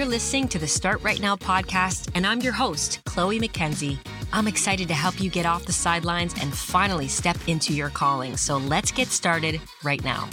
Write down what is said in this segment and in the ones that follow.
You're listening to the Start Right Now podcast, and I'm your host, Chloe McKenzie. I'm excited to help you get off the sidelines and finally step into your calling. So let's get started right now.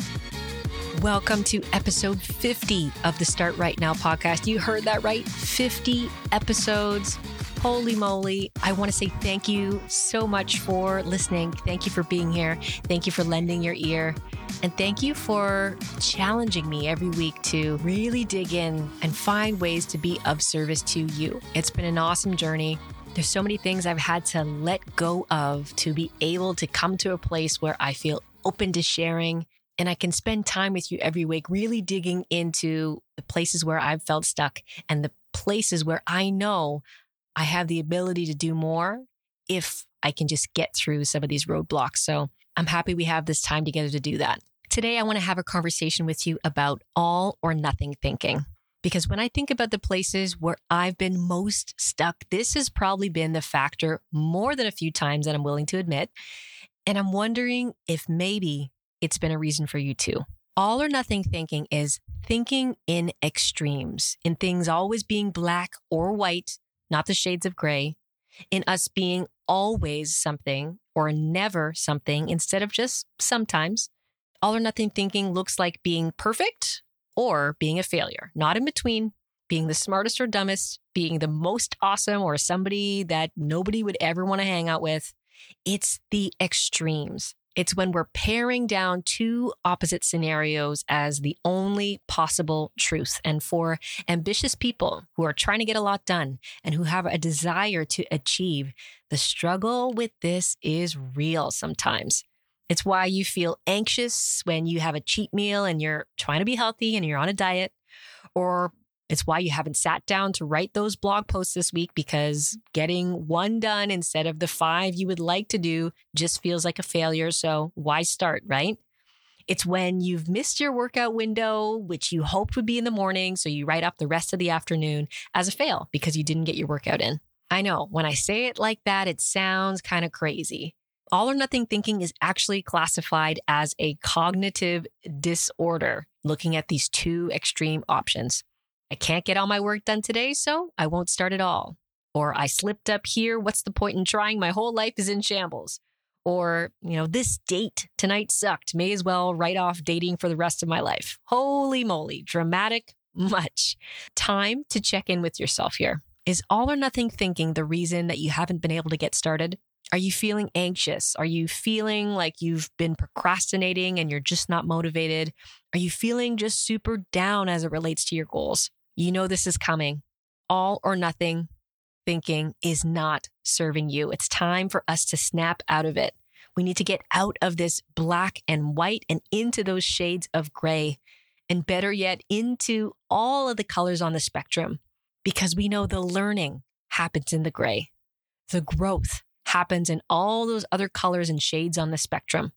Welcome to episode 50 of the Start Right Now podcast. You heard that right? 50 episodes. Holy moly. I want to say thank you so much for listening. Thank you for being here. Thank you for lending your ear. And thank you for challenging me every week to really dig in and find ways to be of service to you. It's been an awesome journey. There's so many things I've had to let go of to be able to come to a place where I feel open to sharing and I can spend time with you every week, really digging into the places where I've felt stuck and the places where I know I have the ability to do more if I can just get through some of these roadblocks. So I'm happy we have this time together to do that. Today, I want to have a conversation with you about all or nothing thinking. Because when I think about the places where I've been most stuck, this has probably been the factor more than a few times that I'm willing to admit. And I'm wondering if maybe it's been a reason for you too. All or nothing thinking is thinking in extremes, in things always being black or white, not the shades of gray, in us being always something or never something instead of just sometimes. All or nothing thinking looks like being perfect or being a failure, not in between, being the smartest or dumbest, being the most awesome or somebody that nobody would ever want to hang out with. It's the extremes. It's when we're paring down two opposite scenarios as the only possible truth. And for ambitious people who are trying to get a lot done and who have a desire to achieve, the struggle with this is real sometimes. It's why you feel anxious when you have a cheat meal and you're trying to be healthy and you're on a diet, or it's why you haven't sat down to write those blog posts this week because getting one done instead of the five you would like to do just feels like a failure. So why start, right? It's when you've missed your workout window, which you hoped would be in the morning. So you write up the rest of the afternoon as a fail because you didn't get your workout in. I know when I say it like that, it sounds kind of crazy. All or nothing thinking is actually classified as a cognitive disorder, looking at these two extreme options. I can't get all my work done today, so I won't start at all. Or I slipped up here. What's the point in trying? My whole life is in shambles. Or, you know, this date tonight sucked. May as well write off dating for the rest of my life. Holy moly, dramatic much. Time to check in with yourself here. Is all or nothing thinking the reason that you haven't been able to get started? Are you feeling anxious? Are you feeling like you've been procrastinating and you're just not motivated? Are you feeling just super down as it relates to your goals? You know this is coming. All or nothing thinking is not serving you. It's time for us to snap out of it. We need to get out of this black and white and into those shades of gray, and better yet, into all of the colors on the spectrum, because we know the learning happens in the gray. The growth happens in all those other colors and shades on the spectrum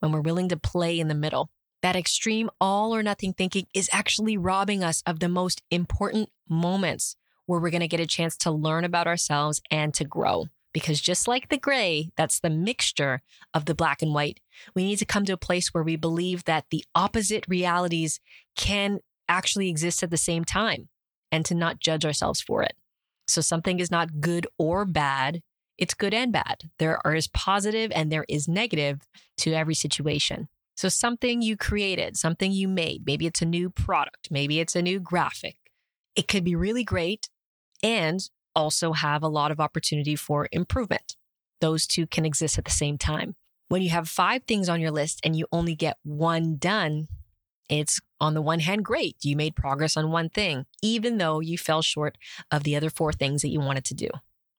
when we're willing to play in the middle that extreme all or nothing thinking is actually robbing us of the most important moments where we're going to get a chance to learn about ourselves and to grow. Because just like the gray, that's the mixture of the black and white, we need to come to a place where we believe that the opposite realities can actually exist at the same time and to not judge ourselves for it. So something is not good or bad. It's good and bad. There is positive and there is negative to every situation. So something you created, something you made, maybe it's a new product, maybe it's a new graphic. It could be really great and also have a lot of opportunity for improvement. Those two can exist at the same time. When you have five things on your list and you only get one done, it's on the one hand, great. You made progress on one thing, even though you fell short of the other four things that you wanted to do.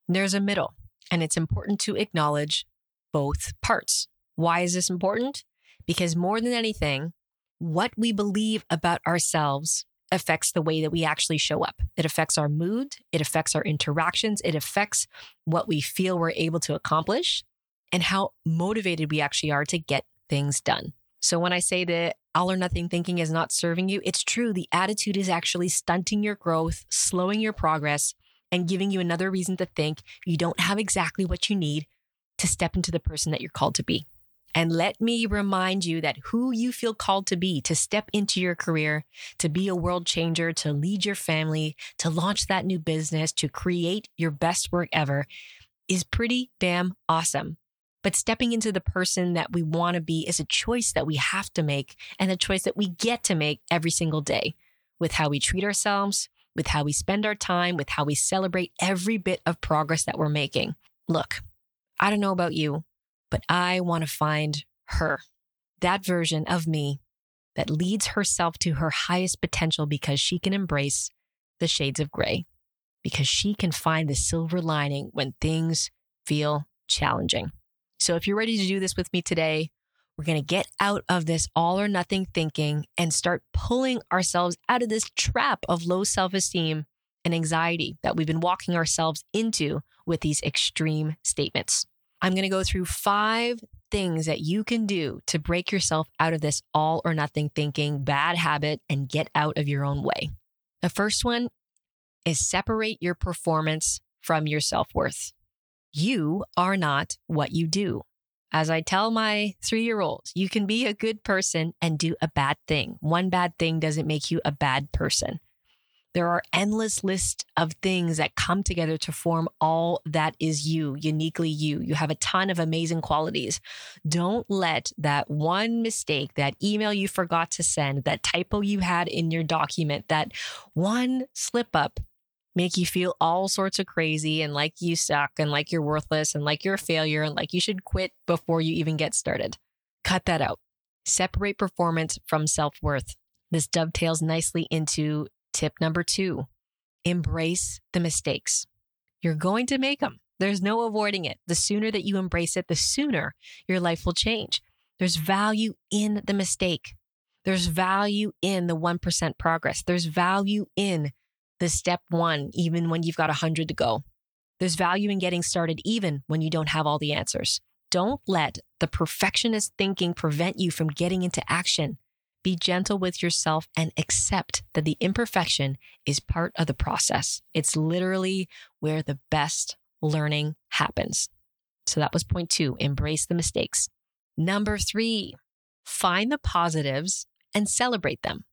There's a middle, and it's important to acknowledge both parts. Why is this important? Because more than anything, what we believe about ourselves affects the way that we actually show up. It affects our mood, it affects our interactions, it affects what we feel we're able to accomplish, and how motivated we actually are to get things done. So when I say that all or nothing thinking is not serving you, it's true. The attitude is actually stunting your growth, slowing your progress, and giving you another reason to think you don't have exactly what you need to step into the person that you're called to be. And let me remind you that who you feel called to be, to step into your career, to be a world changer, to lead your family, to launch that new business, to create your best work ever is pretty damn awesome. But stepping into the person that we want to be is a choice that we have to make and a choice that we get to make every single day with how we treat ourselves, with how we spend our time, with how we celebrate every bit of progress that we're making. Look, I don't know about you, but I want to find her, that version of me that leads herself to her highest potential because she can embrace the shades of gray, because she can find the silver lining when things feel challenging. So if you're ready to do this with me today, we're going to get out of this all or nothing thinking and start pulling ourselves out of this trap of low self esteem and anxiety that we've been walking ourselves into with these extreme statements. I'm going to go through five things that you can do to break yourself out of this all or nothing thinking bad habit and get out of your own way. The first one is separate your performance from your self worth. You are not what you do. As I tell my three year olds, you can be a good person and do a bad thing. One bad thing doesn't make you a bad person. There are endless lists of things that come together to form all that is you, uniquely you. You have a ton of amazing qualities. Don't let that one mistake, that email you forgot to send, that typo you had in your document, that one slip up make you feel all sorts of crazy and like you suck and like you're worthless and like you're a failure and like you should quit before you even get started. Cut that out. Separate performance from self worth. This dovetails nicely into Tip number two embrace the mistakes. You're going to make them. There's no avoiding it. The sooner that you embrace it, the sooner your life will change. There's value in the mistake. There's value in the 1% progress. There's value in the step one, even when you've got 100 to go. There's value in getting started, even when you don't have all the answers. Don't let the perfectionist thinking prevent you from getting into action. Be gentle with yourself and accept that the imperfection is part of the process. It's literally where the best learning happens. So that was point two embrace the mistakes. Number three, find the positives and celebrate them.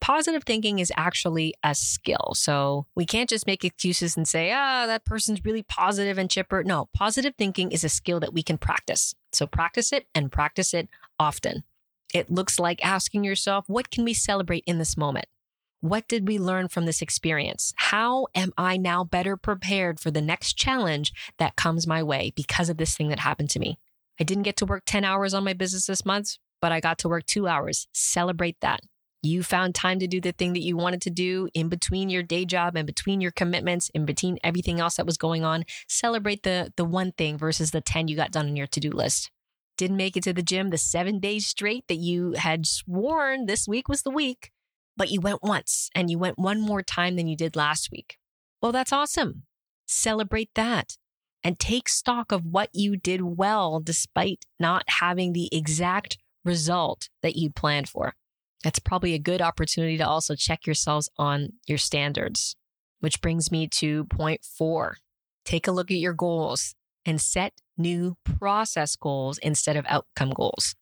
Positive thinking is actually a skill. So we can't just make excuses and say, ah, that person's really positive and chipper. No, positive thinking is a skill that we can practice. So practice it and practice it often. It looks like asking yourself, what can we celebrate in this moment? What did we learn from this experience? How am I now better prepared for the next challenge that comes my way because of this thing that happened to me? I didn't get to work 10 hours on my business this month, but I got to work two hours. Celebrate that. You found time to do the thing that you wanted to do in between your day job and between your commitments, in between everything else that was going on. Celebrate the, the one thing versus the 10 you got done on your to do list didn't make it to the gym the seven days straight that you had sworn this week was the week, but you went once and you went one more time than you did last week. Well, that's awesome. Celebrate that and take stock of what you did well despite not having the exact result that you planned for. That's probably a good opportunity to also check yourselves on your standards, which brings me to point four. Take a look at your goals and set new process goals instead of outcome goals.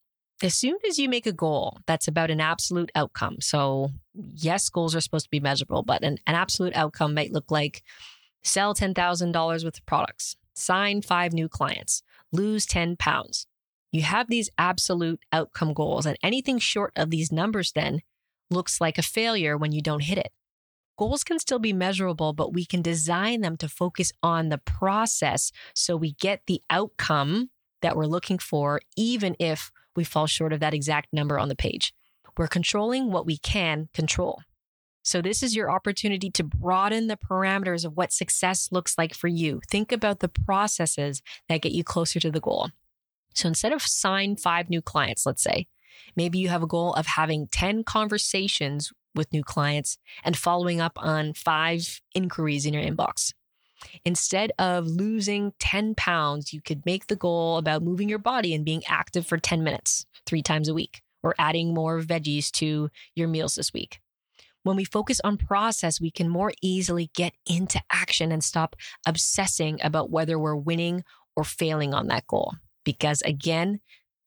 As soon as you make a goal that's about an absolute outcome, so yes, goals are supposed to be measurable, but an, an absolute outcome might look like sell $10,000 worth of products, sign five new clients, lose 10 pounds. You have these absolute outcome goals, and anything short of these numbers then looks like a failure when you don't hit it. Goals can still be measurable, but we can design them to focus on the process so we get the outcome that we're looking for, even if we fall short of that exact number on the page. We're controlling what we can control. So, this is your opportunity to broaden the parameters of what success looks like for you. Think about the processes that get you closer to the goal. So, instead of sign five new clients, let's say, maybe you have a goal of having 10 conversations with new clients and following up on five inquiries in your inbox. Instead of losing 10 pounds, you could make the goal about moving your body and being active for 10 minutes, three times a week, or adding more veggies to your meals this week. When we focus on process, we can more easily get into action and stop obsessing about whether we're winning or failing on that goal. Because again,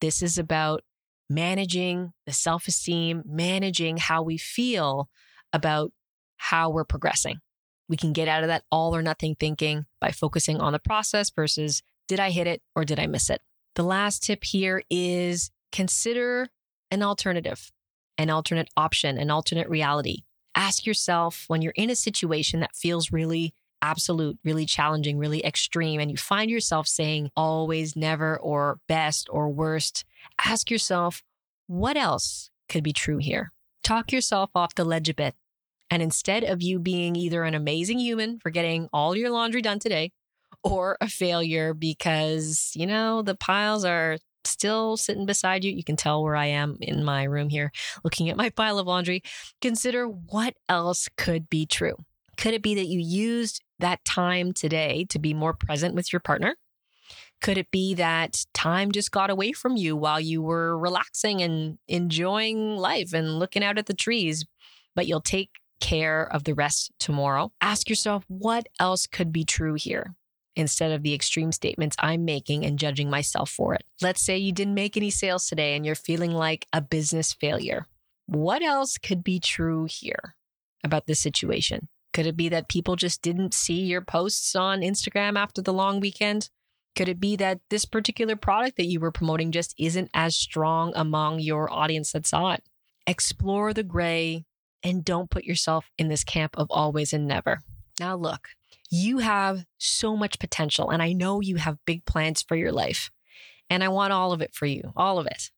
This is about managing the self esteem, managing how we feel about how we're progressing. We can get out of that all or nothing thinking by focusing on the process versus did I hit it or did I miss it? The last tip here is consider an alternative, an alternate option, an alternate reality. Ask yourself when you're in a situation that feels really absolute, really challenging, really extreme, and you find yourself saying always, never, or best, or worst, ask yourself, what else could be true here? Talk yourself off the ledge a bit. And instead of you being either an amazing human for getting all your laundry done today, or a failure because, you know, the piles are still sitting beside you. You can tell where I am in my room here, looking at my pile of laundry. Consider what else could be true. Could it be that you used that time today to be more present with your partner? Could it be that time just got away from you while you were relaxing and enjoying life and looking out at the trees, but you'll take care of the rest tomorrow? Ask yourself what else could be true here instead of the extreme statements I'm making and judging myself for it. Let's say you didn't make any sales today and you're feeling like a business failure. What else could be true here about this situation? Could it be that people just didn't see your posts on Instagram after the long weekend? Could it be that this particular product that you were promoting just isn't as strong among your audience that saw it? Explore the gray and don't put yourself in this camp of always and never. Now, look, you have so much potential, and I know you have big plans for your life. And I want all of it for you, all of it.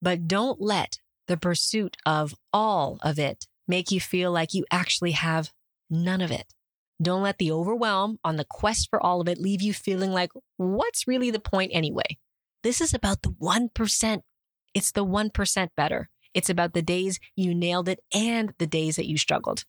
But don't let the pursuit of all of it make you feel like you actually have none of it. Don't let the overwhelm on the quest for all of it leave you feeling like, what's really the point anyway? This is about the 1%. It's the 1% better. It's about the days you nailed it and the days that you struggled.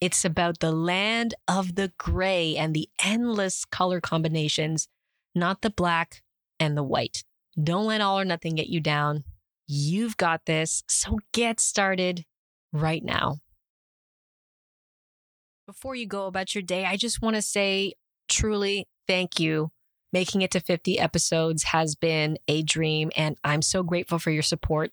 It's about the land of the gray and the endless color combinations, not the black and the white. Don't let all or nothing get you down. You've got this. So get started right now. Before you go about your day, I just want to say truly thank you Making it to 50 episodes has been a dream, and I'm so grateful for your support.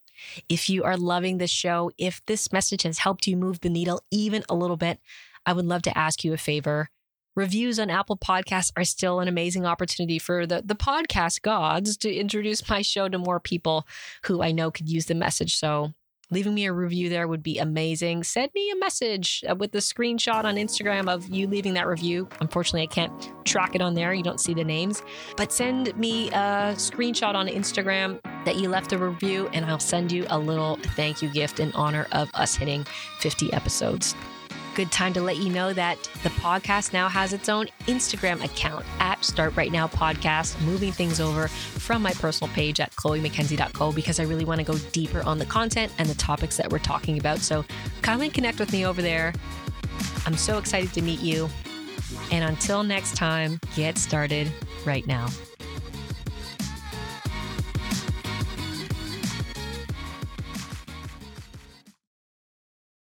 If you are loving this show, if this message has helped you move the needle even a little bit, I would love to ask you a favor. Reviews on Apple Podcasts are still an amazing opportunity for the, the podcast gods to introduce my show to more people who I know could use the message. So leaving me a review there would be amazing. Send me a message uh, with the screenshot on Instagram of you leaving that review. Unfortunately, I can't track it on there. You don't see the names, but send me a screenshot on Instagram that you left a review, and I'll send you a little thank you gift in honor of us hitting 50 episodes good time to let you know that the podcast now has its own Instagram account at Start Right Now Podcast, moving things over from my personal page at chloemckenzie.co because I really want to go deeper on the content and the topics that we're talking about. So come and connect with me over there. I'm so excited to meet you. And until next time, get started right now.